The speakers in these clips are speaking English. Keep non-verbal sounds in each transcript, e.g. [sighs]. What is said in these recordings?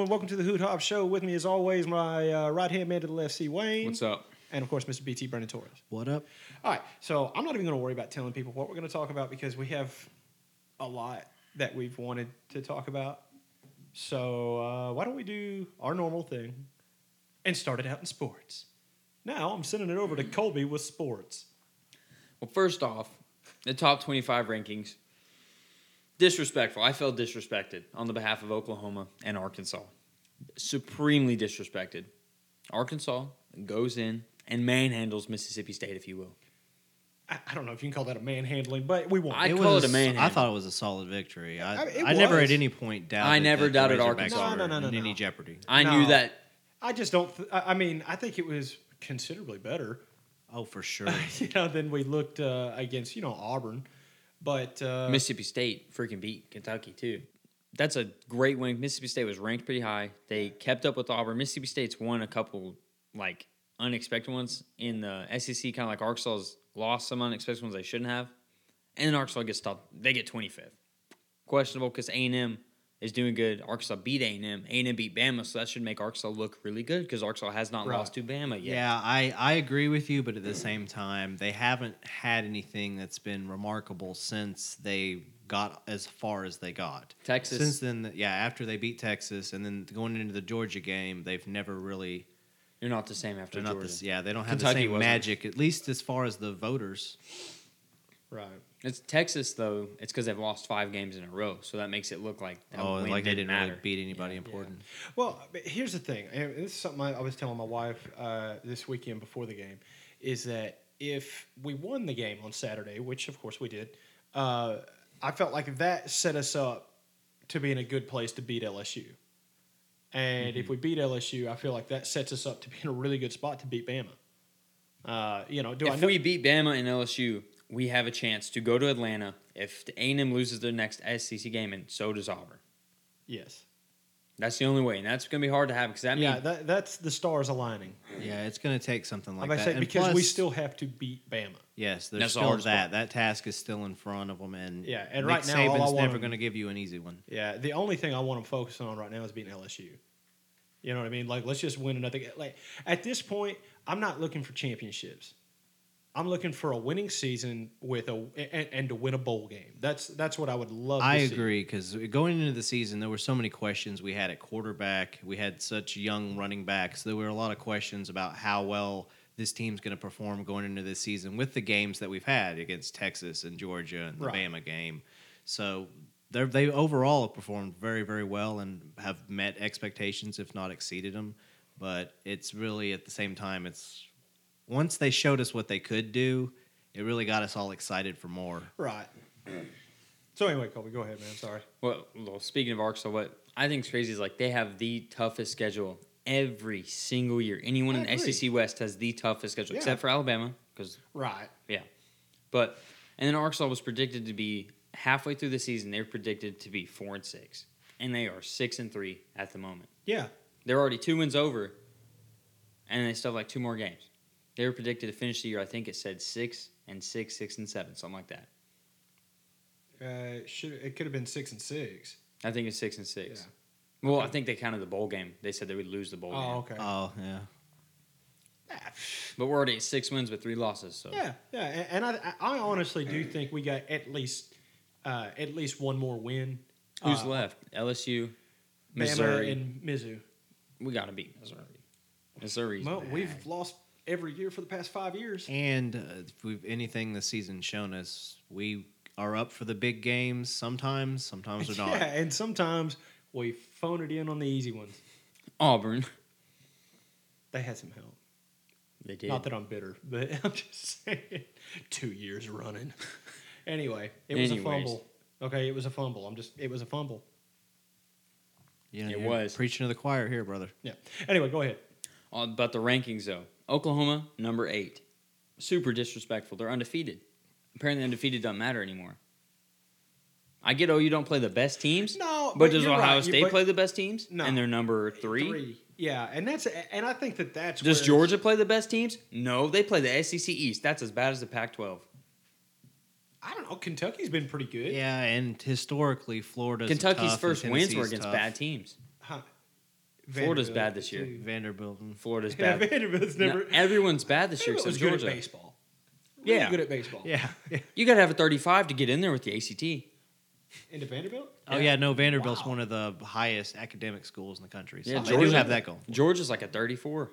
right, everyone, welcome to the Hoot Hop Show. With me, as always, my uh, right hand man to the left, C. Wayne. What's up? And of course, Mr. BT Brennan Torres. What up? All right, so I'm not even going to worry about telling people what we're going to talk about because we have a lot that we've wanted to talk about. So uh, why don't we do our normal thing and start it out in sports? Now I'm sending it over to Colby with sports. Well, first off, the top 25 rankings. Disrespectful. I felt disrespected on the behalf of Oklahoma and Arkansas. Supremely disrespected. Arkansas goes in and manhandles Mississippi State, if you will. I, I don't know if you can call that a manhandling, but we won. I It call it a was- manhandle. I thought it was a solid victory. I, I mean, I never at any point doubted. I never that doubted Arkansas. No, no, no, no, in any jeopardy. I No. knew that. I just don't. Th- I I mean, I think it was considerably better. Oh, for [laughs] sure. you know, than we looked uh, against, you know, Auburn. But uh, Mississippi State freaking beat Kentucky, too. That's a great win. Mississippi State was ranked pretty high. They kept up with Auburn. Mississippi State's won a couple, like, unexpected ones in the SEC, kind of like Arkansas's lost some unexpected ones they shouldn't have. And then Arkansas gets stopped. They get 25th. Questionable because A&M is doing good. Arkansas beat A&M. A&M beat Bama, so that should make Arkansas look really good because Arkansas has not Right. lost to Bama yet. yeah, I, I agree with you, but at the same time, they haven't had anything that's been remarkable since they got as far as they got. Texas. Since then, yeah, after they beat Texas and then going into the Georgia game, they've never really. You're not the same after They're not Georgia. this. Yeah, they don't have Kentucky the same wasn't. magic, at least as far as the voters. right. It's Texas though. It's because they've lost five games in a row, so that makes it look like that Oh, win like they didn't didn't matter. really beat anybody important. Well, but here's the thing. and This is something I, I was telling my wife uh, this weekend before the game, is that if we won the game on Saturday, which of course we did, uh, I felt like that set us up to be in a good place to beat LSU. And if we beat LSU, I feel like that sets us up to be in a really good spot to beat Bama. Uh, you know, do I if know? we beat Bama and LSU, we have a chance to go to Atlanta. If the A&M loses their next SEC game, and so does Auburn. yes. That's the only way, and that's going to be hard to have because that means Yeah, that, that's the stars aligning. Yeah, it's going to take something like I'm that. say And because we still have to beat Bama. Yes, there's That's the still that. part. That task is still in front of them, and Yeah, and Nick right now, all I want never going to give you an easy one. Yeah, the only thing I want them focusing on right now is beating LSU. You know what I mean? Like, let's just win another. ga- Like at this point, I'm not looking for championships. I'm looking for a winning season with a and, and to win a bowl game. That's that's what I would love. I see. agree because going into the season, there were so many questions we had at quarterback. We had such young running backs. There were a lot of questions about how well this team's going to perform going into this season with the games that we've had against Texas and Georgia and the Right. Bama game. So they're, they overall have performed very, very well and have met expectations, if not exceeded them. But it's really at the same time, it's once they showed us what they could do, it really got us all excited for more. Right. [clears throat] So anyway, Colby, go ahead, man. Sorry. Well, well, speaking of Arkansas, what I think is crazy is like they have the toughest schedule every single year. Anyone I in agree. SEC West has the toughest schedule, Yeah. except for Alabama, because Right. yeah. But and then Arkansas was predicted to be halfway through the season. They're predicted to be four and six, and they are six and three at the moment. Yeah. They're already two wins over, and they still have like two more games. They were predicted to finish the year. I think it said six and six, six and seven, something like that. Uh, should it could have been six and six. I think it's six and six. Yeah. Well, I think they counted the bowl game. They said they would lose the bowl game. Oh, okay. Oh, yeah. Ah, But we're already at six wins with three losses. So Yeah, yeah, a- and I, I honestly do think we got at least, uh, at least one more win. who's Uh, left? LSU, Bama Missouri. and Mizzou. we got to beat Missouri. Missouri. Well, bad. we've lost every year for the past five years. And uh, if we've anything the season's shown us, we are up for the big games sometimes, sometimes we're [laughs] not. Yeah, and sometimes we phone it in on the easy ones. Auburn. They had some help. They did. Not that I'm bitter, but [laughs] I'm just saying, two years running. [laughs] anyway, it was Anyways. a fumble. Okay, it was a fumble. I'm just, it was a fumble. Yeah, It was. preaching to the choir here, brother. Yeah. Anyway, go ahead. Uh, About the rankings, though, Oklahoma number eight, super disrespectful. They're undefeated. Apparently, undefeated doesn't matter anymore. I get, oh, you don't play the best teams. No, but, but does you're Ohio right. State but- play the best teams? No. and they're number three. Yeah, and that's, and I think that that's. Does Georgia play the best teams? No, they play the SEC East. That's as bad as the Pac-12. I don't know. Kentucky's been pretty good. Yeah, and historically, Florida's Kentucky's tough and first wins were against tough. bad teams. Huh. Florida's bad this year. too. Vanderbilt. and- Florida's Yeah, [laughs] bad. Vanderbilt's No, never. everyone's bad this year Vanderbilt except good Georgia. at baseball. Really Yeah. good at baseball. Yeah. [laughs] yeah. You got to have a 35 to get in there with the ACT. Into Vanderbilt. Oh yeah, no. Vanderbilt's Wow. one of the highest academic schools in the country. So Yeah, they do Georgia- have that going. Georgia's like a 34.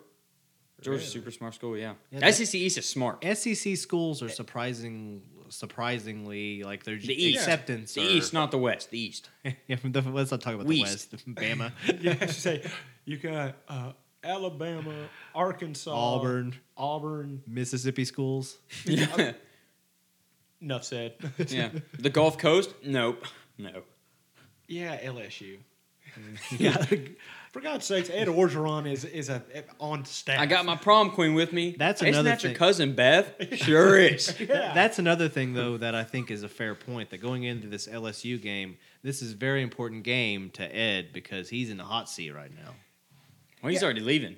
Georgia's Really? super smart school, yeah. Yeah, that- SEC East is smart. SEC schools are surprising, surprisingly like their The East. acceptance. The are- East, not the West. The East. [laughs] yeah, the, let's not talk about West. the West. [laughs] Bama, [laughs] yeah, I should say you got uh, Alabama, Arkansas, Auburn, Auburn. Mississippi schools. Yeah. Enough said. yeah. The Gulf Coast? Nope. No. yeah, LSU. yeah, For God's sakes, Ed Orgeron is is a on staff. I got my prom queen with me. That's another thing. Isn't another that your cousin Beth? Sure is. [laughs] Yeah. That's another thing, though, that I think is a fair point. That going into this LSU game, this is a very important game to Ed because he's in the hot seat right now. Well, he's Yeah. already leaving.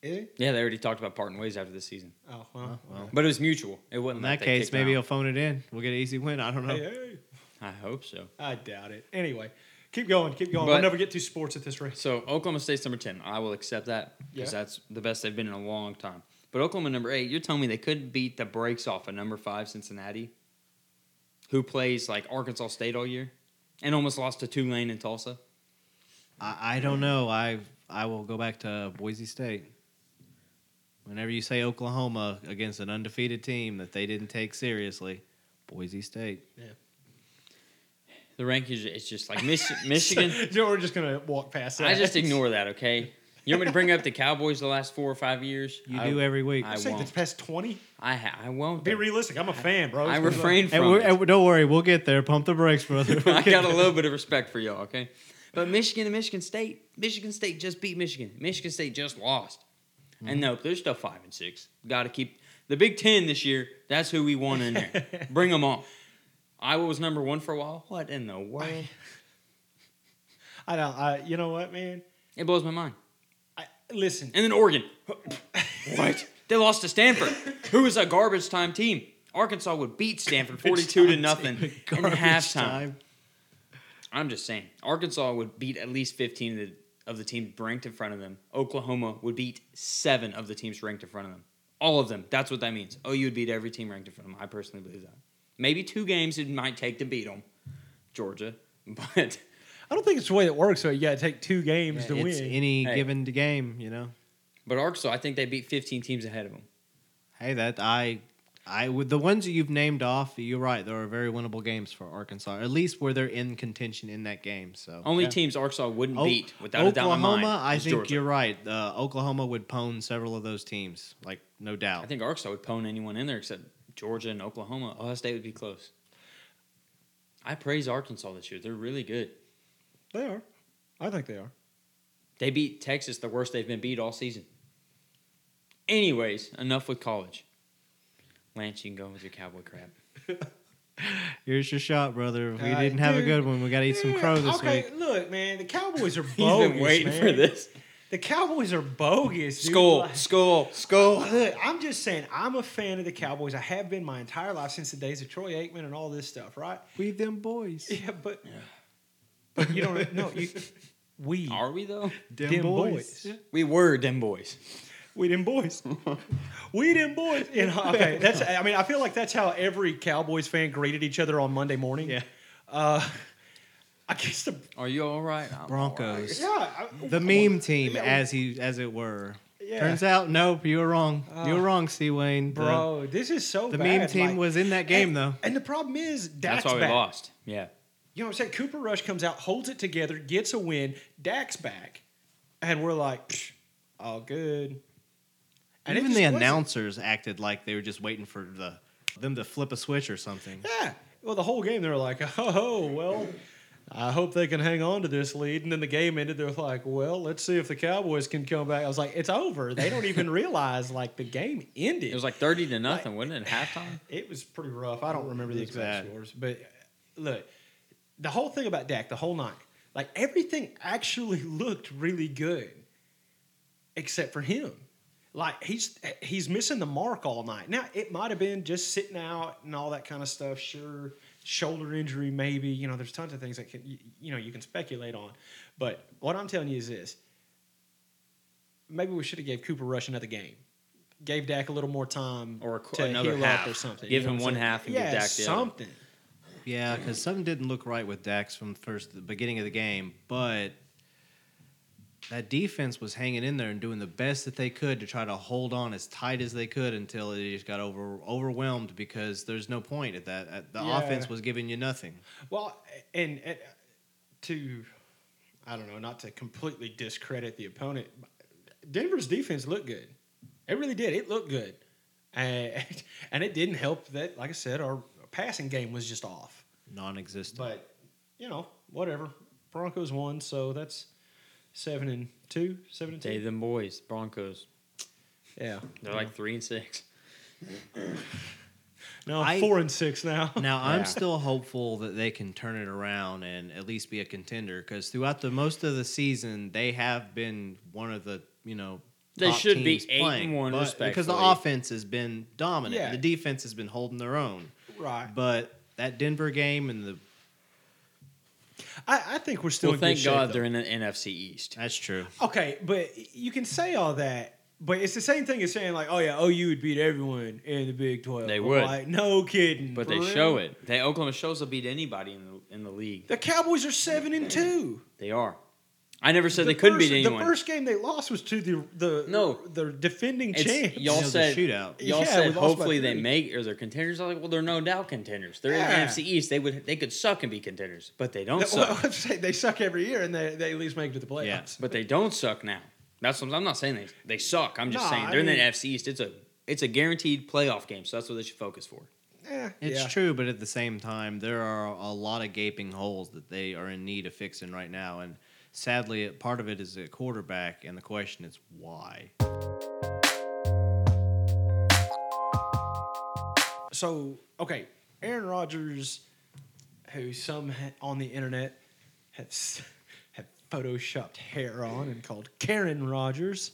Is he? Yeah, they already talked about parting ways after the season. Oh well. Oh, well. But it was mutual. It wasn't In like that case, kicked him maybe he'll phone it in. We'll get an easy win. I don't know. Hey, hey. I hope so. I doubt it. Anyway, keep going. Keep going. But- we'll never get to sports at this rate. So Oklahoma State's number ten. I will accept that because Yeah. that's the best they've been in a long time. But Oklahoma number eight, you're telling me they couldn't beat the brakes off of number five Cincinnati, who plays like Arkansas State all year, and almost lost to Tulane and Tulsa. I, I don't know. I I will go back to Boise State. Whenever you say Oklahoma against an undefeated team that they didn't take seriously, Boise State. The rankings, it's just like [laughs] Mich- Michigan. [laughs] So we're just gonna walk past that. I just [laughs] ignore that. Okay, you want me to bring up the Cowboys the last four or five years? You I, do every week. I I say the won't. past twenty. I ha- I won't. Be realistic. I'm a fan, bro. I It's refrain from we're, it. and don't worry, we'll get there. Pump the brakes, brother. We'll I get got a little bit of respect for y'all, okay? But Michigan and Michigan State, Michigan State just beat Michigan. Michigan State just lost. And mm-hmm. no, they're still five and six. Got to keep the Big Ten this year. That's who we want in there. Bring them all. Iowa was number one for a while. What in the world? I don't. I, you know what, man? It blows my mind. I, listen. And then Oregon. what? They lost to Stanford, [laughs] who was a garbage time team. Arkansas would beat Stanford forty-two to nothing in halftime. time. I'm just saying, Arkansas would beat at least 15 of the, of the teams ranked in front of them. Oklahoma would beat seven of the teams ranked in front of them. All of them. That's what that means. Oh, you would beat every team ranked in front of them. I personally believe that. Maybe two games it might take to beat them, Georgia, [laughs] but I don't think it's the way it works. So you got to take two games to It's win. any Hey. given game, you know. but Arkansas, I think they beat 15 teams ahead of them. Hey, that I, I with the ones that you've named off, you're right. There are very winnable games for Arkansas, at least where they're in contention in that game. So Only yeah. teams Arkansas wouldn't O- beat without a doubt in Oklahoma, my. I is think Georgia. you're right. Uh, Oklahoma would pwn several of those teams, like no doubt. I think Arkansas would pwn anyone in there except Georgia and Oklahoma. Ohio State would be close. I praise Arkansas this year. They're really good. they are. I think they are. They beat Texas the worst they've been beat all season. Anyways, enough with college. Lance, you can go with your cowboy crap. [laughs] Here's your shot, brother. If we Uh, didn't have a good one, we got to eat some crow this okay, week. look, man. The Cowboys are bogus. [laughs] He's been waiting man. for this. The Cowboys are bogus. dude. School, Like- skull, skull. Look, I'm just saying, I'm a fan of the Cowboys. I have been my entire life since the days of Troy Aikman and all this stuff, right? We them boys. Yeah, but but you don't know. You, we Are we though? Them, them boys. boys. We were them boys. we them boys. [laughs] we them boys. You know, okay, that's. I mean, I feel like that's how every Cowboys fan greeted each other on Monday morning. Yeah. Uh, I guess the Are you all right? I'm all Broncos. yeah I- The meme team, Yeah. as he as it were. Yeah. Turns out, nope, you were wrong. you were wrong, C. Wayne. The- bro. This is so the, bad. meme team like- was in that game and, though. And the problem is That's Dak's why we back. lost. Yeah. You know what I'm saying? Cooper Rush comes out, holds it together, gets a win. Dak's back, and we're like, "Psh, all good. And it Even just the wasn't. announcers acted like they were just waiting for the them to flip a switch or something. Yeah. Well, the whole game they were like, [laughs] oh well. I hope they can hang on to this lead. And then the game ended. They're like, well, let's see if the Cowboys can come back. I was like, it's over. They don't even [laughs] realize like the game ended. It was like 30 to nothing, wasn't it? At halftime? [sighs] It was pretty rough. I don't remember the exact scores, but uh, look, the whole thing about Dak, the whole night, like everything actually [laughs] looked really good, except for him. Like he's he's missing the mark all night. Now it might have been just sitting out and all that kind of stuff. Sure, shoulder injury, maybe. You know, there's tons of things that can you, you know you can speculate on. But what I'm telling you is this: maybe we should have gave Cooper Rush another game. Gave Dak a little more time Or a qu- to another heal half. up or something. Give you know him one saying? half and give yeah, Dak something. Yeah, because something didn't look right with Dak's from the first the beginning of the game, but that defense was hanging in there and doing the best that they could to try to hold on as tight as they could until it just got over overwhelmed because there's no point at that. At- The Yeah. offense was giving you nothing. Well, and, and to, I don't know, not to completely discredit the opponent, Denver's defense looked good. It really did. It looked good. And, [laughs] and it didn't help that, like I said, our passing game was just off. Non-existent. But, you know, whatever. Broncos won, so that's seven and two, seven and They two. them boys, Broncos. Yeah. They're like three and six. No, I- four and six now. [laughs] Now I'm still hopeful that they can turn it around and at least be a contender because throughout the most of the season they have been one of the you know They top should be teams eight and playing, one, but- because the respectfully. offense has been dominant. Yeah. The defense has been holding their own. right. But that Denver game and the I, I think we're still Well, in thank good shape, God though. they're in the NFC East. that's true. Okay, but you can say all that, but it's the same thing as saying like, "Oh yeah, OU would beat everyone in the Big 12. They I'm would. Like, no kidding. But they real? show it. They Oklahoma shows they'll beat anybody in the in the league. The Cowboys are seven and two. They are. I never said The they couldn't first- beat anyone. The first game they lost was to the the No. the defending It's- champs. y'all It was a said shootout. Y'all Yeah, said we lost by hopefully they make or they're contenders. I was like, well, they're no doubt contenders. They're Yeah. in the NFC East. They would they could suck and be contenders, but they don't Well, suck. [laughs] let's say they suck every year, and they, they at least make it to the playoffs. Yeah. But they don't suck now. That's what I'm not saying they they suck. I'm just No, saying they're in mean- the NFC East. It's a it's a guaranteed playoff game, so that's what they should focus for. Eh, It's yeah. true, but at the same time, there are a lot of gaping holes that they are in need of fixing right now, and sadly, part of it is at quarterback, and the question is why. So okay, Aaron Rodgers, who some on the internet have s- have photoshopped hair on and called Karen Rodgers.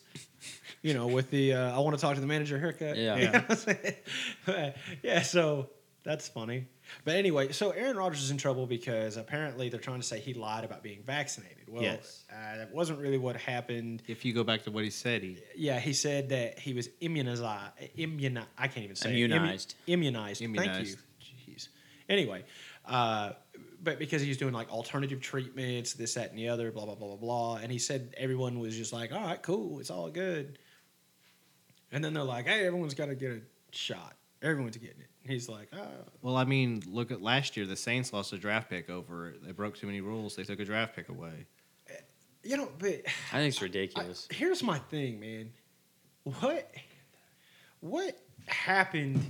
You know, with the uh, I want to talk to the manager haircut. Yeah. You know what I'm saying? yeah. So that's funny. But anyway, so Aaron Rodgers is in trouble because apparently they're trying to say he lied about being vaccinated. Well, Yes. uh, that wasn't really what happened. If you go back to what he said, he Yeah, he said that he was immunized. Immuni- I can't even say it. Immu- Immunized. immunized. Thank you. Jeez. Anyway, uh, but because he was doing like alternative treatments, this, that, and the other, blah blah blah blah blah, and he said everyone was just like, "All right, cool, it's all good." And then they're like, "Hey, everyone's got to get a shot. Everyone's getting it." And he's like, "Oh, Well, I mean, look at last year. The Saints lost a draft pick over it. They broke too many rules. They took a draft pick away. you know." But I think it's I, ridiculous. here's my thing, man. What what happened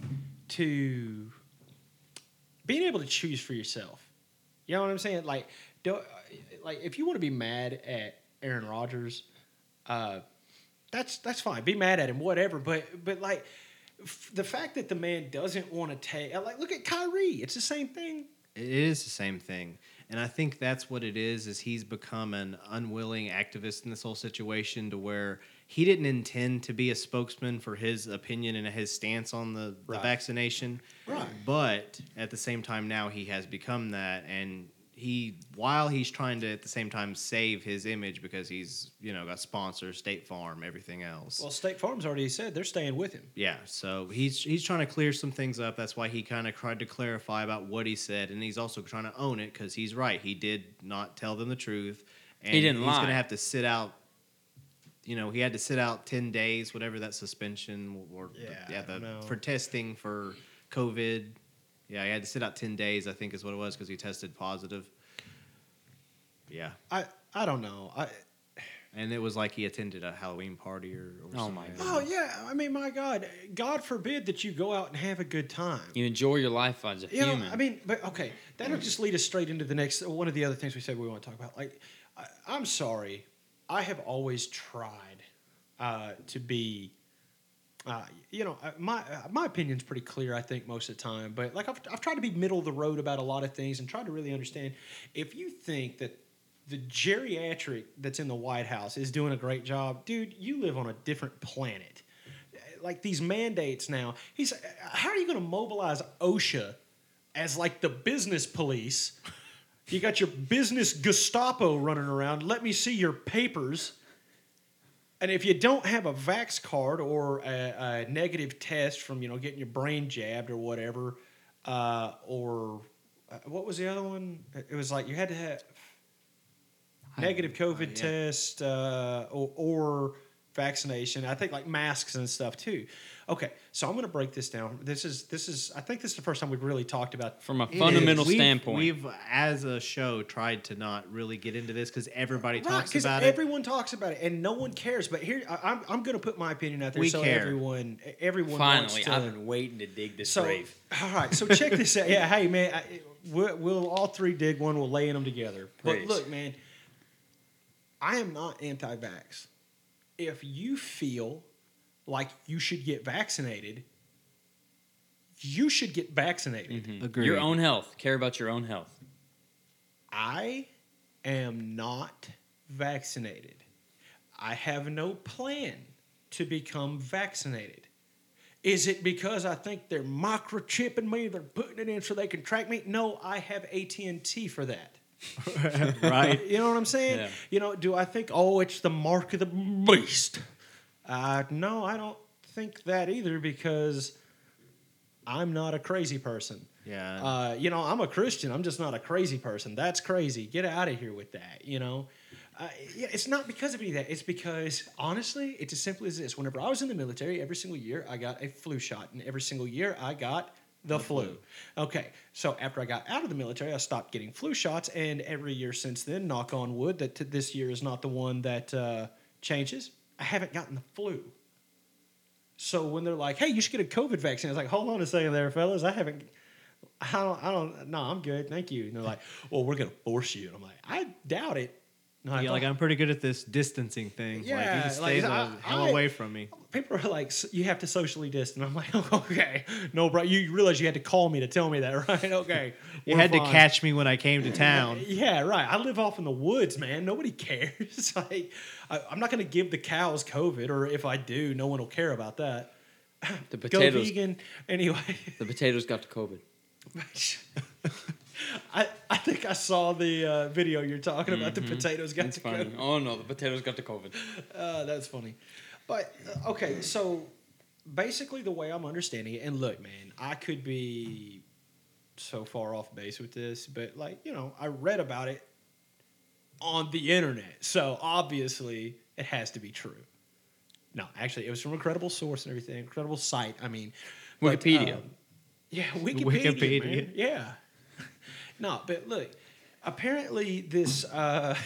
to being able to choose for yourself? You know what I'm saying? Like, do, like if you want to be mad at Aaron Rodgers, uh, that's that's fine. Be mad at him, whatever. But but like f- the fact that the man doesn't want to take uh, like look at Kyrie. It's the same thing. It is the same thing, and I think that's what it is. Is he's become an unwilling activist in this whole situation, to where he didn't intend to be a spokesman for his opinion and his stance on the, the Right. vaccination. Right. But at the same time, now he has become that, and he while he's trying to at the same time save his image because he's you know got sponsors, State Farm, everything else. Well, State Farm's already said they're staying with him. Yeah, so he's he's trying to clear some things up. That's why he kind of tried to clarify about what he said, and he's also trying to own it because he's right. He did not tell them the truth, and He didn't he's lie. going to have to sit out. You know, he had to sit out ten days, whatever that suspension or Yeah, yeah, the, for testing for COVID. Yeah, he had to sit out ten days. I think is what it was because he tested positive. Yeah, I I don't know. I and it was like he attended a Halloween party or. or Oh something my God. Oh yeah, I mean, my God, God forbid that you go out and have a good time. You enjoy your life as a You know, human. I mean, but okay, that'll just lead us straight into the next one of the other things we said we want to talk about. Like, I, I'm sorry, I have always tried uh, to be. Uh, you know, uh, my uh, my opinion's pretty clear. I think most of the time, but like I've, I've tried to be middle of the road about a lot of things and tried to really understand. If you think that the geriatric that's in the White House is doing a great job, dude, you live on a different planet. Like these mandates now, he's how are you going to mobilize OSHA as like the business police? You got your business Gestapo running around. Let me see your papers. And if you don't have a vax card or a, a negative test from you know getting your brain jabbed or whatever, uh, or uh, what was the other one? It was like you had to have negative COVID yeah. test uh, or, or vaccination. I think like masks and stuff too. Okay, so I'm going to break this down. This is this is I think this is the first time we've really talked about From a It fundamental is. We've- standpoint, we've as a show tried to not really get into this because everybody Right, talks 'cause about it. everyone talks about it, and no one cares. But here, I, I'm, I'm going to put my opinion out there, We so care. everyone, everyone finally, wants to. I've been waiting to dig this so, grave. all right, so check this out. Yeah, hey man, I, we'll, we'll all three dig one. We'll lay in them together. But look, man, I am not anti-vax. If you feel like you should get vaccinated, you should get vaccinated. Mhm. Agreed. Your own health. Care about your own health. I am not vaccinated. I have no plan to become vaccinated. Is it because I think they're microchipping me? They're putting it in so they can track me? No, I have AT and T for that. [laughs] right? You know what I'm saying? Yeah. You know, do I think oh it's the mark of the beast? Uh, no, I don't think that either because I'm not a crazy person. Yeah. Uh, you know, I'm a Christian. I'm just not a crazy person. That's crazy. Get out of here with that. You know, uh, yeah, it's not because of any of that. It's because honestly, it's as simple as this. Whenever I was in the military, every single year I got a flu shot, and every single year I got the, flu. Okay, so after I got out of the military, I stopped getting flu shots, and every year since then, knock on wood, that t- this year is not the one that uh, changes. I haven't gotten the flu. So when they're like, "Hey, you should get a COVID vaccine," I was like, "Hold on a second, there, fellas. I haven't. I don't. I don't. No, I'm good. Thank you." And they're like, "Well, we're gonna force you." And I'm like, "I doubt it." No, I yeah, like I'm pretty good at this distancing thing. like, Yeah, you can stay like, the I- hell I- away from me. people are like, "You have to socially distance." I'm like, [laughs] "Okay, no, bro. You realize you had to call me to tell me that, [laughs] right? Okay, You we're had to catch me when I came to town. [laughs] Yeah, right. I live off in the woods, man. Nobody cares. like, I, I'm not going to give the cows COVID, or if I do, no one will care about that. The potatoes. Go vegan. Anyway, The potatoes got the COVID. I, I think I saw the uh, video you're talking about. The potatoes got That's to funny. go. Oh no, the potatoes got to COVID. [laughs] Uh, that's funny. But uh, okay, so basically the way I'm understanding it, and look, man, I could be so far off base with this, but like you know, I read about it on the internet, so obviously it has to be true. No, actually, it was from a credible source and everything, incredible site. I mean, but, Wikipedia. um, yeah, Wikipedia. Wikipedia. Yeah. No, but look, apparently this uh,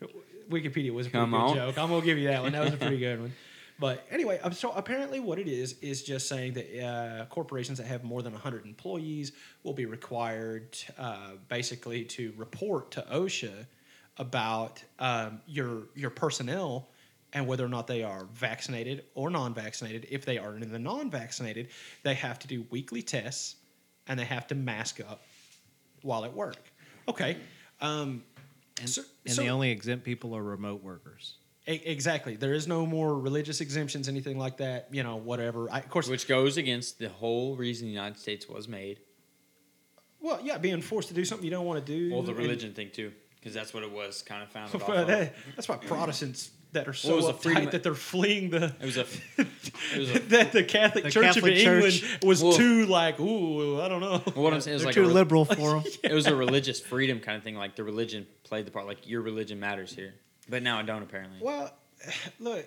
[laughs] Wikipedia was a pretty Come good on. joke. I'm gonna give you that one. That was a pretty [laughs] good one. But anyway, um, so apparently what it is is just saying that uh, corporations that have more than 100 employees will be required uh, basically to report to OSHA about um, your your personnel and whether or not they are vaccinated or non-vaccinated. If they are in the non-vaccinated, they have to do weekly tests and they have to mask up while at work. Okay. Um, And, so- and so- the only exempt people are remote workers. E- Exactly. There is no more religious exemptions, anything like that. You know, whatever. I, of course, Which goes against the whole reason the United States was made. well, yeah, being forced to do something you don't want to do. Well, the and- religion thing too, because that's what it was kind [laughs] of founded off Well, of. that's why Protestants that are so What freedom- uptight that they're fleeing the. It was a. [laughs] It was a. [laughs] that the Catholic The Church Catholic of England Church- was Well- too like, ooh, I don't know. Well, what I'm saying is They're like too a re- liberal [laughs] for them. it was a religious freedom kind of thing. Like the religion played the part. Like your religion matters here, but now it don't apparently. Well, [sighs] look,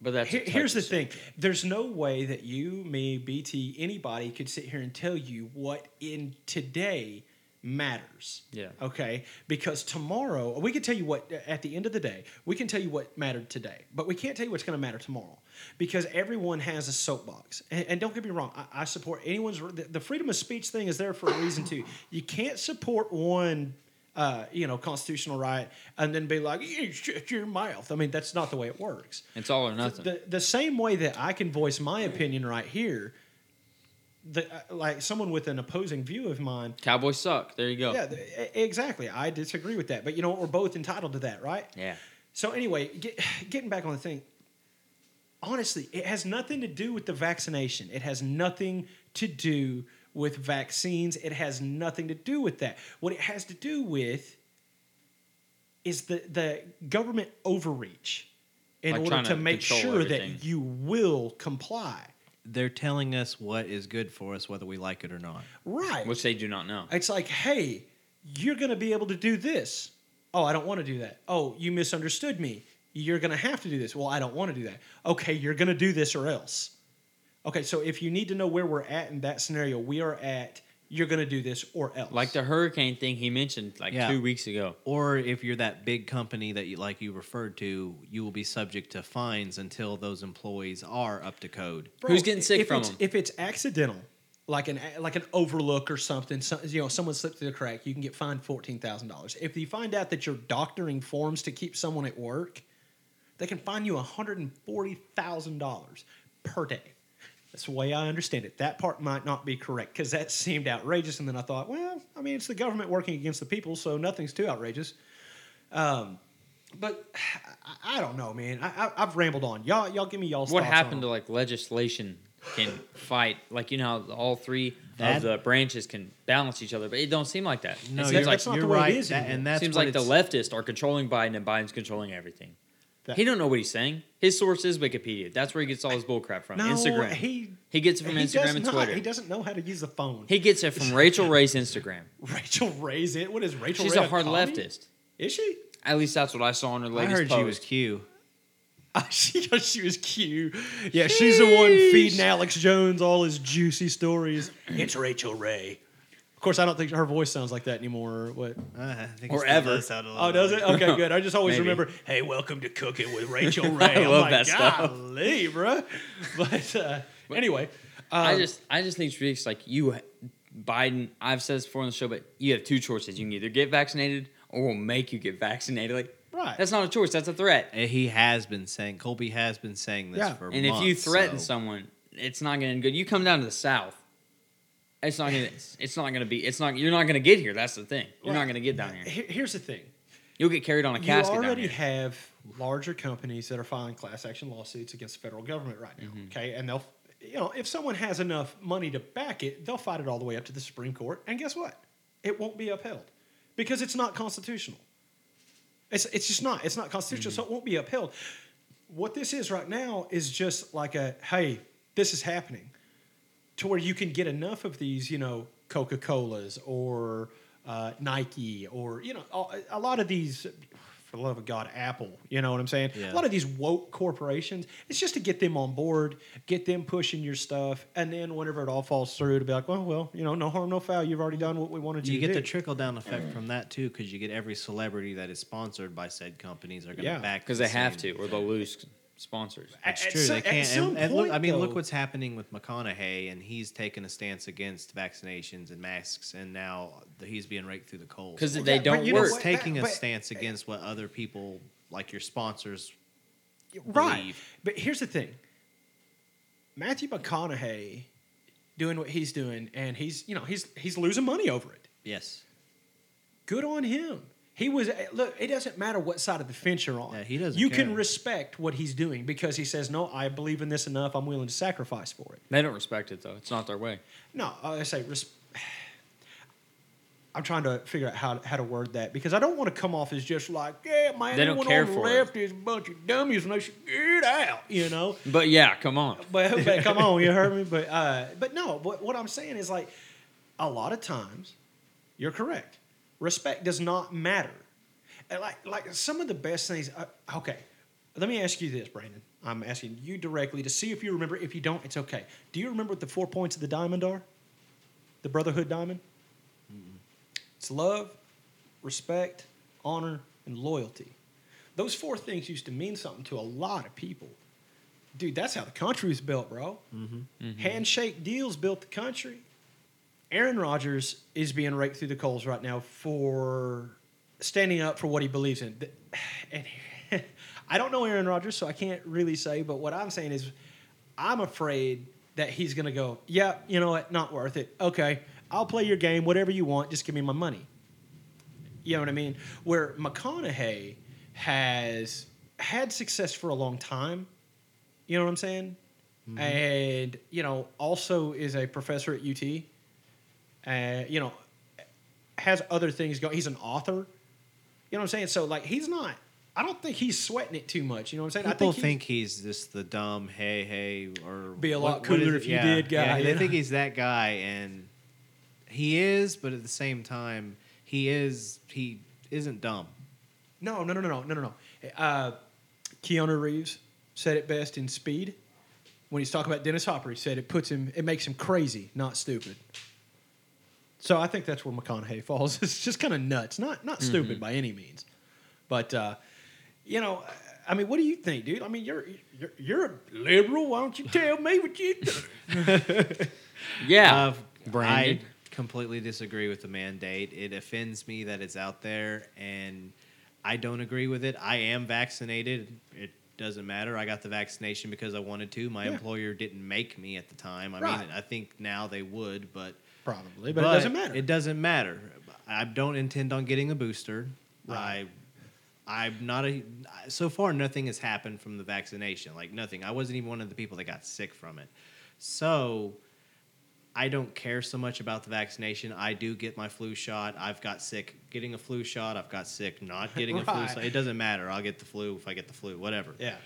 But that's Here- here's the touchy thing there's no way that you me bt anybody could sit here and tell you what in today matters Yeah. okay because tomorrow we can tell you what at the end of the day we can tell you what mattered today but we can't tell you what's going to matter tomorrow because everyone has a soapbox and, and don't get me wrong I, I support anyone's the, the freedom of speech thing is there for a reason too you can't support one uh, you know, constitutional right, and then be like, "You shut your mouth." I mean, that's not the way it works. It's all or nothing. The, the same way that I can voice my opinion right here, the, uh, like someone with an opposing view of mine, Cowboys suck. There you go. yeah, exactly. I disagree with that, but you know? We're both entitled to that, right? Yeah. So anyway, get, [sighs] getting back on the thing. Honestly, it has nothing to do with the vaccination. It has nothing to do with vaccines. It has nothing to do with that. What it has to do with is the the government overreach in Like order to to make sure everything. that you will comply. They're telling us what is good for us, whether we like it or not. Right. which they do not know. It's like, hey, you're going to be able to do this. Oh, I don't want to do that. Oh, you misunderstood me. You're going to have to do this. Well, I don't want to do that. Okay, you're going to do this or else. Okay, so if you need to know where we're at in that scenario, we are at you're going to do this or else. Like the hurricane thing he mentioned like Yeah. two weeks ago. Or if you're that big company that you like you referred to, you will be subject to fines until those employees are up to code. Who's getting sick if from it's, them? If it's accidental, like an like an overlook or something, some, you know, someone slipped through the crack, you can get fined fourteen thousand dollars. If you find out that you're doctoring forms to keep someone at work, they can fine you one hundred and forty thousand dollars per day. That's the way I understand it. That part might not be correct because that seemed outrageous, and then I thought, well, I mean, it's the government working against the people, so nothing's too outrageous. Um, but I, I don't know, man. I, I, I've rambled on. Y'all, y'all, give me y'all's What happened on to like legislation can fight like you know all three That- of the branches can balance each other, but it don't seem like that. No, it you're, seems like that's not you're the way it right, is that- and that's seems what like the leftists are controlling Biden and Biden's controlling everything. That- he don't know what he's saying. His source is Wikipedia. That's where he gets all his bullcrap from. No, Instagram. He He gets it from Instagram and not. Twitter. He doesn't know how to use the phone. He gets it from Rachael [laughs] Ray's Instagram. Rachael Ray's it. What is Rachael? She's Ray a hard commie? leftist. Is she? At least that's what I saw on her I latest heard post. she was Q. [laughs] she thought she was cute. Yeah, she's the one feeding Alex Jones all his juicy stories. It's Rachael Ray. Of course, I don't think her voice sounds like that anymore. Or what? Uh, I think Or ever. does sound a Oh, does it? Okay, [laughs] good. I just always Maybe. remember, hey, welcome to Cooking with Rachael [laughs] Ray. I I'm love like, that stuff. golly, bruh. [laughs] But uh, anyway, I um, just I just think it's ridiculous. Like you, Biden. I've said this before on the show, but you have two choices. You can either get vaccinated or we'll make you get vaccinated. Like Right. that's not a choice. That's a threat. Uh, He has been saying Colby has been saying this Yeah. for And months. if you threaten so- someone, it's not going to good. You come down to the South. It's not gonna. It's not gonna be. It's not. You're not gonna get here. That's the thing. You're not gonna get down here. Here- here's the thing. You'll get carried on a You casket down already have larger companies that are filing class action lawsuits against the federal government right now. Mm-hmm. Okay, and they'll, you know, if someone has enough money to back it, they'll fight it all the way up to the Supreme Court, and guess what? It won't be upheld because it's not constitutional. It's it's just not. It's not constitutional, so it won't be upheld. What this is right now is just like a hey, this is happening, to where you can get enough of these, you know, Coca Colas or uh, Nike or you know a, a lot of these. For the love of God, Apple. You know what I'm saying? Yeah. A lot of these woke corporations. It's just to get them on board, get them pushing your stuff, and then whenever it all falls through, to be like, well, well, you know, no harm, no foul. You've already done what we wanted you, you to do. You get the trickle down effect from that too, because you get every celebrity that is sponsored by said companies are going to Yeah. back because the they have to, or they'll lose sponsors. It's At true. some- they can't. and, and look, I mean, look what's happening with McConaughey, and he's taken a stance against vaccinations and masks, and now he's being raked through the coals. Because Well, they yeah, don't you work. It's what? taking a But- stance against what other people, like your sponsors, right. believe. But here's the thing: Matthew McConaughey doing what he's doing, and he's you know he's he's losing money over it. Yes. Good on him. He was look. It doesn't matter what side of the fence you're on. Yeah, he doesn't You can respect what he's doing because he says, "No, I believe in this enough. I'm willing to sacrifice for it." They don't respect it though. It's not their way. No, I say res- I'm trying to figure out how, how to word that because I don't want to come off as just like, yeah, man, They don't everyone care on the for left is a bunch of dummies and they should get out, you know. But yeah, come on. [laughs] But, but [laughs] come on, you heard me. But uh, but no, what, what I'm saying is like a lot of times, you're correct. Respect does not matter. And like like some of the best things. Uh, okay, let me ask you this, Brandon. I'm asking you directly to see if you remember. If you don't, it's okay. Do you remember what the four points of the diamond are? The Brotherhood Diamond. It's love, respect, honor, and loyalty. Those four things used to mean something to a lot of people. Dude, that's how the country was built, bro. Handshake deals built the country. Aaron Rodgers is being raked through the coals right now for standing up for what he believes in. [sighs] And [laughs] I don't know Aaron Rodgers, so I can't really say. But what I'm saying is, I'm afraid that he's going to go, yeah, you know what, not worth it. Okay, I'll play your game, whatever you want, just give me my money. You know what I mean? Where McConaughey has had success for a long time. You know what I'm saying? Mm-hmm. And, you know, also is a professor at UT. Uh, you know, has other things going. He's an author. You know what I'm saying? So like he's not. I don't think he's sweating it too much. You know what I'm saying? People I think, think, he's- he's just the dumb hey hey or Be a lot what- what cooler it? if you did guy, Yeah, you they know? think he's that guy, and he is, but at the same time, he is he isn't dumb. no, no, no, no, no, no, no, no. Uh, Keanu Reeves said it best in Speed when he's talking about Dennis Hopper. He said it puts him, it makes him crazy, not stupid. So I think that's where McConaughey [laughs] falls. It's just kind of nuts, not not stupid by any means, but uh, you know, I mean, what do you think, dude? I mean, you're you're, you're a liberal. Why don't you tell me what you think? [laughs] Yeah, Uh, Brandon. I completely disagree with the mandate. It offends me that it's out there, and I don't agree with it. I am vaccinated. It doesn't matter. I got the vaccination because I wanted to. My Yeah. employer didn't make me at the time. I Right. mean, I think now they would, but Probably, but, it doesn't matter. It doesn't matter. I don't intend on getting a booster. Right. I, I'm not a. So far, nothing has happened from the vaccination. Like nothing. I wasn't even one of the people that got sick from it. So, I don't care so much about the vaccination. I do get my flu shot. I've got sick getting a flu shot. I've got sick not getting a flu [laughs] shot. It doesn't matter. I'll get the flu if I get the flu. Whatever yeah.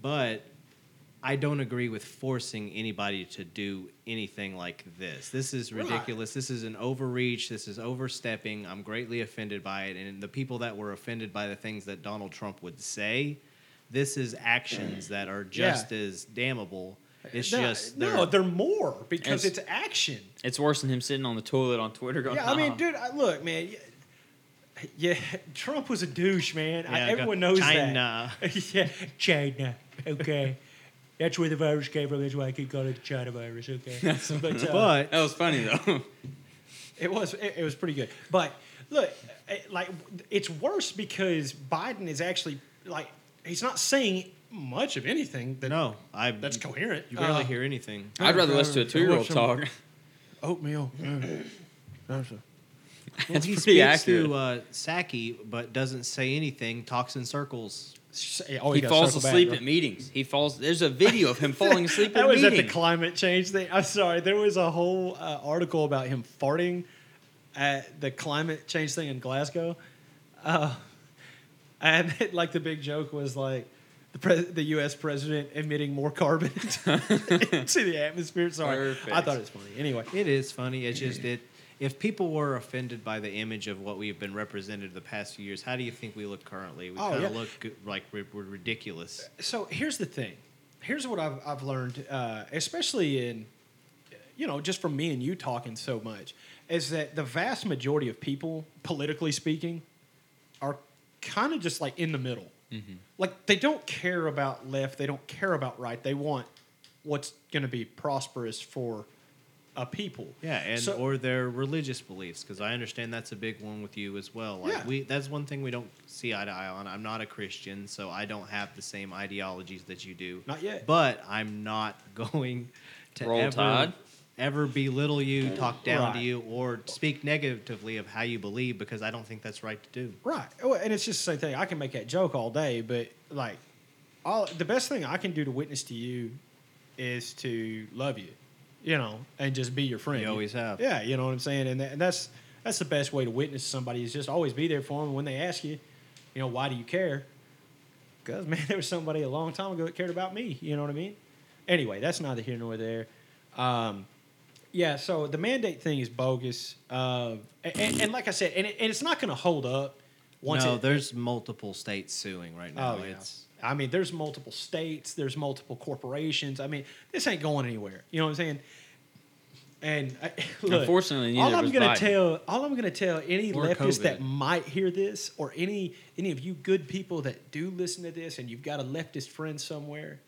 but I don't agree with forcing anybody to do anything like this. This is ridiculous. This is an overreach. This is overstepping. I'm greatly offended by it. And the people that were offended by the things that Donald Trump would say, this is actions that are just as damnable. It's no, just no, they're- they're more because It's- it's, action. it's worse than him sitting on the toilet on Twitter going. Yeah, I mean, dude, I, look, man. Yeah, Trump was a douche, man. I, everyone go- knows China. that. [laughs] yeah, China. Okay, that's where the virus came from. That's why I keep calling it the China virus. Okay, [laughs] but, uh, but that was funny though. [laughs] It was it, it was pretty good. But look, like it's worse because Biden is actually like he's not saying much of anything that no, I that's coherent. You barely Uh, hear anything. I'd rather listen to a two-year-old some- talk. Oatmeal. [clears throat] That's a- Well, he speaks accurate. to uh, Psaki, but doesn't say anything. Talks in circles. Oh, he falls back, asleep bro. at meetings. He falls. There's a video of him falling [laughs] asleep That at was at the climate change thing. I'm sorry. There was a whole uh, article about him farting at the climate change thing in Glasgow. Uh, [laughs] and like the big joke was like the pres the U.S. president emitting more carbon [laughs] into the atmosphere. Sorry, I thought it was funny. Anyway, It is funny. It's just [clears throat] it. If people were offended by the image of what we've been represented the past few years, how do you think we look currently? We Oh, kind of yeah. look like we're, we're ridiculous. so here's the thing. Here's what I've I've learned, uh, especially in, you know, just from me and you talking so much, is that the vast majority of people, politically speaking, are kind of just like in the middle. Like they don't care about left, they don't care about right. They want what's going to be prosperous for a people. Yeah, and So- or their religious beliefs, because I understand that's a big one with you as well. Like Yeah. we, that's one thing we don't see eye to eye on. I'm not a Christian, so I don't have the same ideologies that you do. Not yet. But I'm not [laughs] going to Roll ever, Tide. ever belittle you, talk down to you, or speak negatively of how you believe, because I don't think that's right to do. Right. Well, And it's just the same thing. I can make that joke all day, but like, all the best thing I can do to witness to you is to love you, you know, and just be your friend. You always have. Yeah, you know what I'm saying, and, that, and that's that's the best way to witness somebody is just always be there for them. When they ask you, you know, why do you care? Because [laughs] man, there was somebody a long time ago that cared about me. You know what I mean? Anyway, that's neither here nor there. Um, yeah, so the mandate thing is bogus, uh, and, and like I said, and, it, and it's not going to hold up. Once no, it, there's multiple states suing right now. Oh, yeah. It's I mean, there's multiple states, there's multiple corporations. I mean, this ain't going anywhere. You know what I'm saying? And I, [laughs] look, Unfortunately, all I'm gonna Biden. tell, all I'm gonna tell any Or leftist that might hear this, or any any of you good people that do listen to this, and you've got a leftist friend somewhere,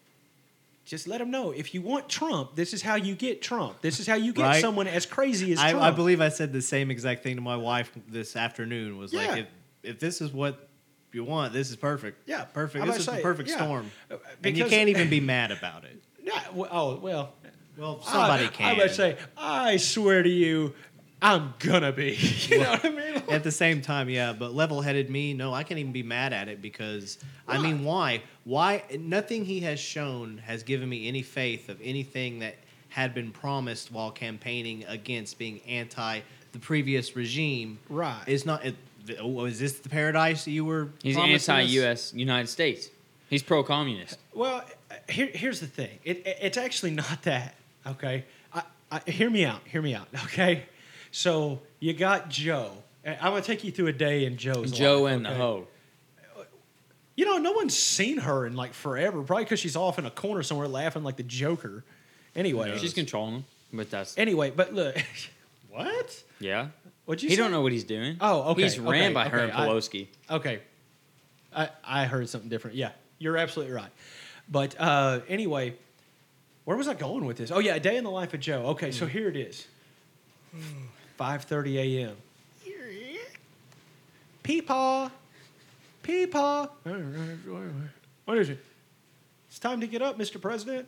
just let them know if you want Trump, this is how you get Trump. This is how you get Right. someone as crazy as Trump. I, I believe I said the same exact thing to my wife this afternoon. Was Yeah. like, if, if this is what you want, this is perfect. Yeah, perfect. I'm This is the say, perfect yeah. storm. Uh, and you because- can't even be mad about it. [laughs] Yeah, well, oh well. Well, somebody can I, can. I would say, I swear to you, I'm gonna be. [laughs] You know what I mean? [laughs] At the same time, yeah, but level-headed me, no, I can't even be mad at it because I mean, why? Why? Nothing he has shown has given me any faith of anything that had been promised while campaigning against being anti the previous regime. Right. It's not. It, oh, is this the paradise you were? He's promising us? anti-U.S. United States. He's pro-communist. Well, uh, here, here's the thing. It, it- it's actually not that. Okay, I, I, hear me out. Hear me out. Okay, so you got Joe. I'm gonna take you through a day in Joe's Joe life, and the okay? hoe. You know, no one's seen her in like forever. Probably because she's off in a corner somewhere laughing like the Joker. Anyway, She's controlling him, but that's anyway. But look, [laughs] what? yeah. What'd you He say? don't know what he's doing. Oh, okay, He's ran okay, by Herman okay, I- Pelosi. Okay. I, I heard something different. Yeah, you're absolutely right. But uh, anyway, where was I going with this? Oh yeah, a day in the life of Joe. Okay, so here it is. 5:30 a.m. Peepaw, peepaw. What is it? It's time to get up, Mr. President.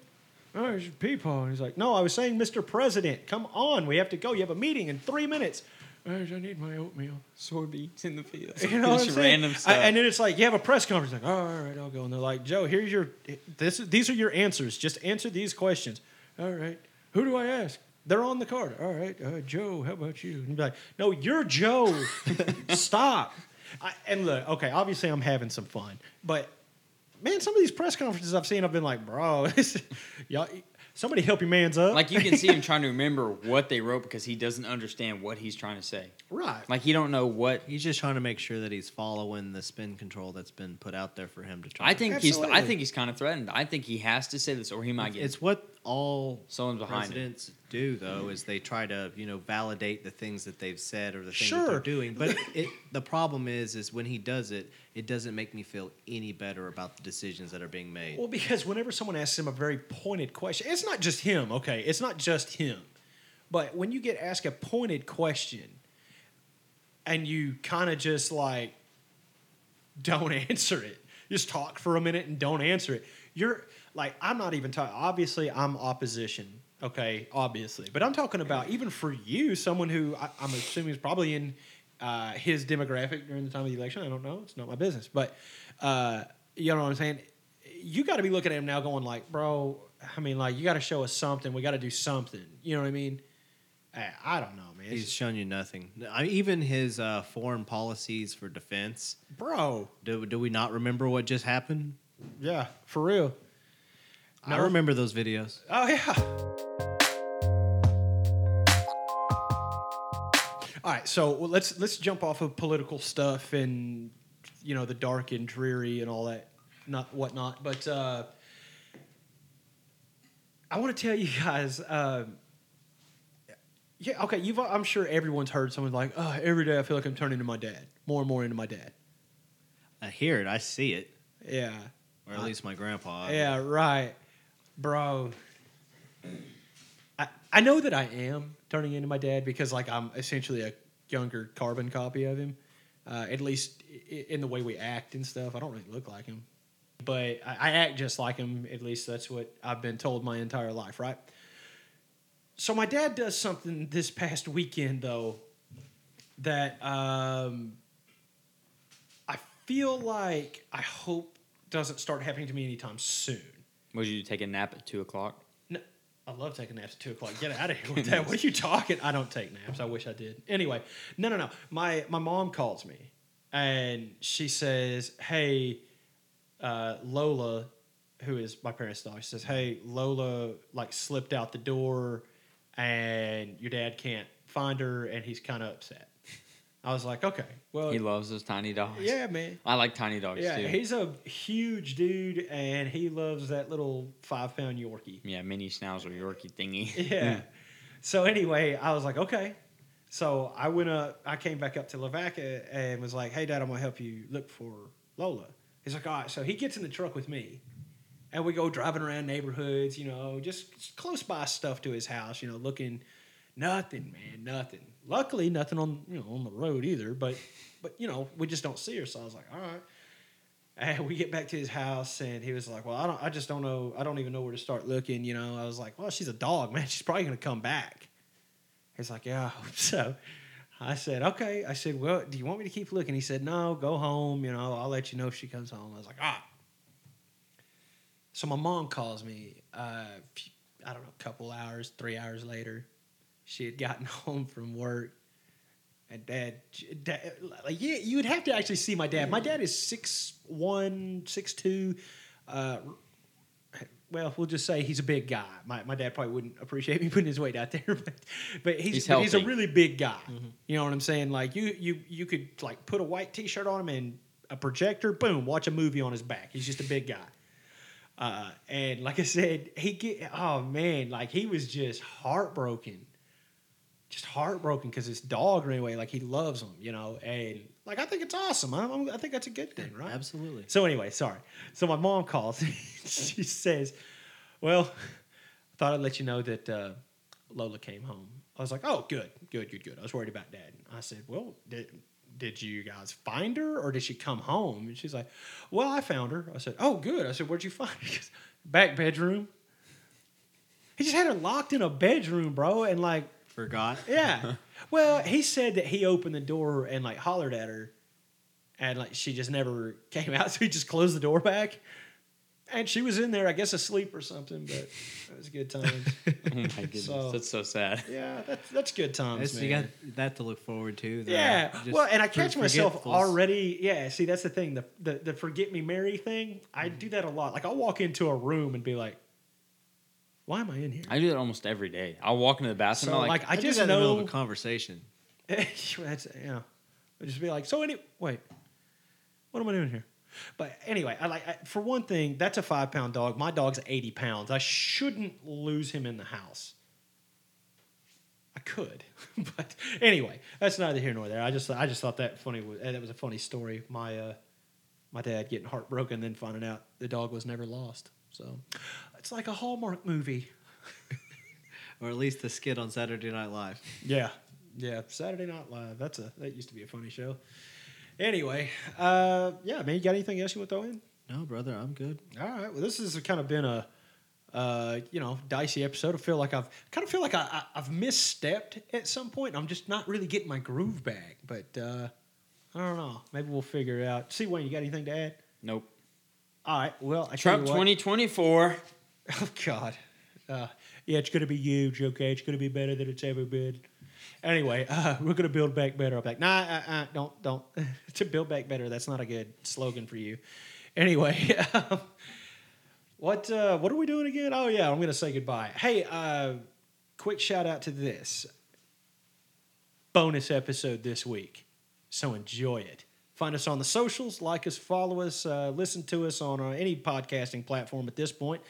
Oh, it's peepaw. And he's like, No, I was saying, Mr. President, come on, we have to go. You have a meeting in three minutes. "Oh, I need my oatmeal. Soybeans in the field. [laughs] You know what I'm saying? random I- and then it's like you have a press conference, like, oh, all right, I'll go. And they're like, Joe, here's your this. These are your answers. Just answer these questions. All right. Who do I ask? They're on the card. All right, uh, Joe. How about you? And you'd be like, no, you're Joe. [laughs] Stop. I, and look, okay, obviously I'm having some fun, but man, some of these press conferences I've seen, I've been like, bro, [laughs] y'all, somebody help your man's up. like you can see him [laughs] trying to remember what they wrote because he doesn't understand what he's trying to say. right. Like he don't know what. He's just trying to make sure that he's following the spin control that's been put out there for him to try. I to- think he's. I Absolutely. think he's kind of threatened. I think he has to say this, or he might get. it's what all Someone's behind it. presidents do, though, is they try to you know validate the things that they've said or the things Sure. that they're doing. But it, the problem is, is when he does it, it doesn't make me feel any better about the decisions that are being made. Well, because whenever someone asks him a very pointed question, it's not just him, okay? It's not just him. But when you get asked a pointed question and you kind of just like don't [laughs] answer it, just talk for a minute and don't answer it, you're like, I'm not even talking, obviously, I'm opposition, okay? Obviously. But I'm talking about even for you, someone who I, I'm assuming is probably in uh, his demographic during the time of the election. I don't know. It's not my business. But uh, you know what I'm saying? You got to be looking at him now going like, bro, I mean, like, you got to show us something. We got to do something. You know what I mean? I, I don't know, man. He's shown you nothing. I even his uh, foreign policies for defense. bro, Do, do we not remember what just happened? yeah, for real. I remember those videos. Oh yeah. All right, so well, let's let's jump off of political stuff and you know the dark and dreary and all that, not whatnot. But uh, I want to tell you guys. Um, yeah, okay. You've I'm sure everyone's heard someone like, "Oh, every day I feel like I'm turning into my dad, more and more into my dad." I hear it. I see it. Yeah, Or at least my grandpa. Yeah, right, bro. I I know that I am turning into my dad because like I'm essentially a younger carbon copy of him, uh, at least in the way we act and stuff. I don't really look like him, but I, I act just like him. At least that's what I've been told my entire life, right? So my dad does something this past weekend though that um, I feel like I hope doesn't start happening to me anytime soon. Would you take a nap at two o'clock? No, I love taking naps at two o'clock. Get out of here with that. What are you talking? I don't take naps. I wish I did. Anyway, no, no, no. My my mom calls me and she says, "Hey, uh, Lola, who is my parents' dog, she says, "Hey, Lola, like slipped out the door, and your dad can't find her, and he's kind of upset." I was like, "Okay, well, He loves those tiny dogs. yeah, man." I like tiny dogs Yeah, too. he's a huge dude, and he loves that little five pound Yorkie. yeah, mini schnauzer Yorkie thingy. [laughs] Yeah. so anyway, I was like, okay. So I went up. I came back up to Lavaca and was like, hey, Dad, I'm gonna help you look for Lola. He's like, all right. So he gets in the truck with me, and we go driving around neighborhoods. You know, just, just close by stuff to his house. You know, looking. Nothing, man, nothing. Luckily, nothing on you know on the road either. But but you know we just don't see her. So I was like, all right. And we get back to his house, and he was like, "Well, I don't. I just don't know. I don't even know where to start looking." You know, I was like, "Well, she's a dog, man. She's probably gonna come back." He's like, "Yeah, I hope so." I said, "Okay." I said, "Well, do you want me to keep looking?" He said, "No, go home. You know, I'll let you know if she comes home." I was like, "Ah." So my mom calls me. Uh, I don't know, a couple hours, three hours later, she had gotten [laughs] home from work, And dad, dad like yeah, you'd have to actually see my dad. My dad is six one, six two. Uh, well, we'll just say he's a big guy. My, my dad probably wouldn't appreciate me [laughs] putting his weight out there, [laughs] but but he's He's but he's a really big guy. You know what I'm saying? Like you you you could like put a white T-shirt on him and a projector, boom, watch a movie on his back. He's just a big guy. Uh, and like I said, he get oh man, like he was just heartbroken, just heartbroken because his dog ran away. Like he loves him, you know. And like I think it's awesome. I, I'm- think that's a good thing, right? Absolutely. So anyway, sorry. So my mom calls. [laughs] she says, "Well, I thought I'd let you know that uh, Lola came home." I was like, "Oh, good, good, good, good." I was worried about Dad. I said, "Well, did did you guys find her, or did she come home?" And she's like, "Well, I found her." I said, "Oh, good." I said, "Where'd you find her?" [laughs] She goes, Back bedroom. He just had her locked in a bedroom, bro, and like Forgot. [laughs] yeah. [laughs] Well, he said that he opened the door and like hollered at her, and like she just never came out, [laughs] so he just closed the door back, and she was in there, I guess asleep or something. But it was good times. Oh my goodness, So- that's so sad. yeah, that's that's good times, That's- you got that to look forward to. the- Yeah, just well, and I catch myself already. Yeah, see, that's the thing. The, the the forget me Mary thing. I do that a lot. Like I'll walk into a room and be like, "Why am I in here?" I do that almost every day. I'll walk into the bathroom. So, I'm like, like, I do just that in the middle of a conversation. [laughs] That's yeah. I'd just be like, so any wait, what am I doing here? But anyway, I like I, for one thing, that's a five pound dog. My dog's eighty pounds. I shouldn't lose him in the house. I could, [laughs] but anyway, that's neither here nor there. I just I just thought that funny. Was, that was a funny story. My uh, my dad getting heartbroken, then finding out the dog was never lost. So it's like a Hallmark movie. [laughs] Or at least the skit on Saturday Night Live. Yeah, yeah. Saturday Night Live. That's a that used to be a funny show. Anyway, uh, yeah, man. You got anything else you want to throw in? No, brother, I'm good. All right. Well, this has kind of been a, uh, you know, dicey episode. I feel like I've kind of feel like I, I, I've misstepped at some point. I'm just not really getting my groove back. But uh, I don't know. Maybe we'll figure it out. C. Wayne, you got anything to add? nope. All right. Well, I tell Trump you what- 2024. [laughs] Oh God. Uh, yeah, it's gonna be huge. Okay, it's gonna be better than it's ever been. Anyway, [laughs] uh, we're gonna build back better. I'm like, nah, uh, uh, don't, don't. [laughs] to build back better. That's not a good slogan for you. Anyway, um, what uh, what are we doing again? Oh yeah, I'm gonna say goodbye. Hey, uh, quick shout out to this bonus episode this week. So enjoy it. Find us on the socials, like us, follow us, uh, listen to us on any podcasting platform at this point.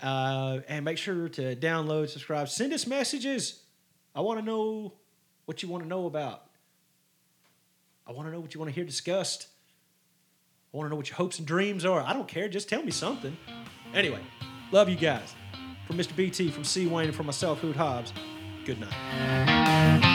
Uh, and make sure to download, subscribe, send us messages. I want to know what you want to know about. I want to know what you want to hear discussed. I want to know what your hopes and dreams are. I don't care. Just tell me something. Anyway, love you guys. From Mr. BT, from C. Wayne, and from myself, Hoot Hobbs, good night.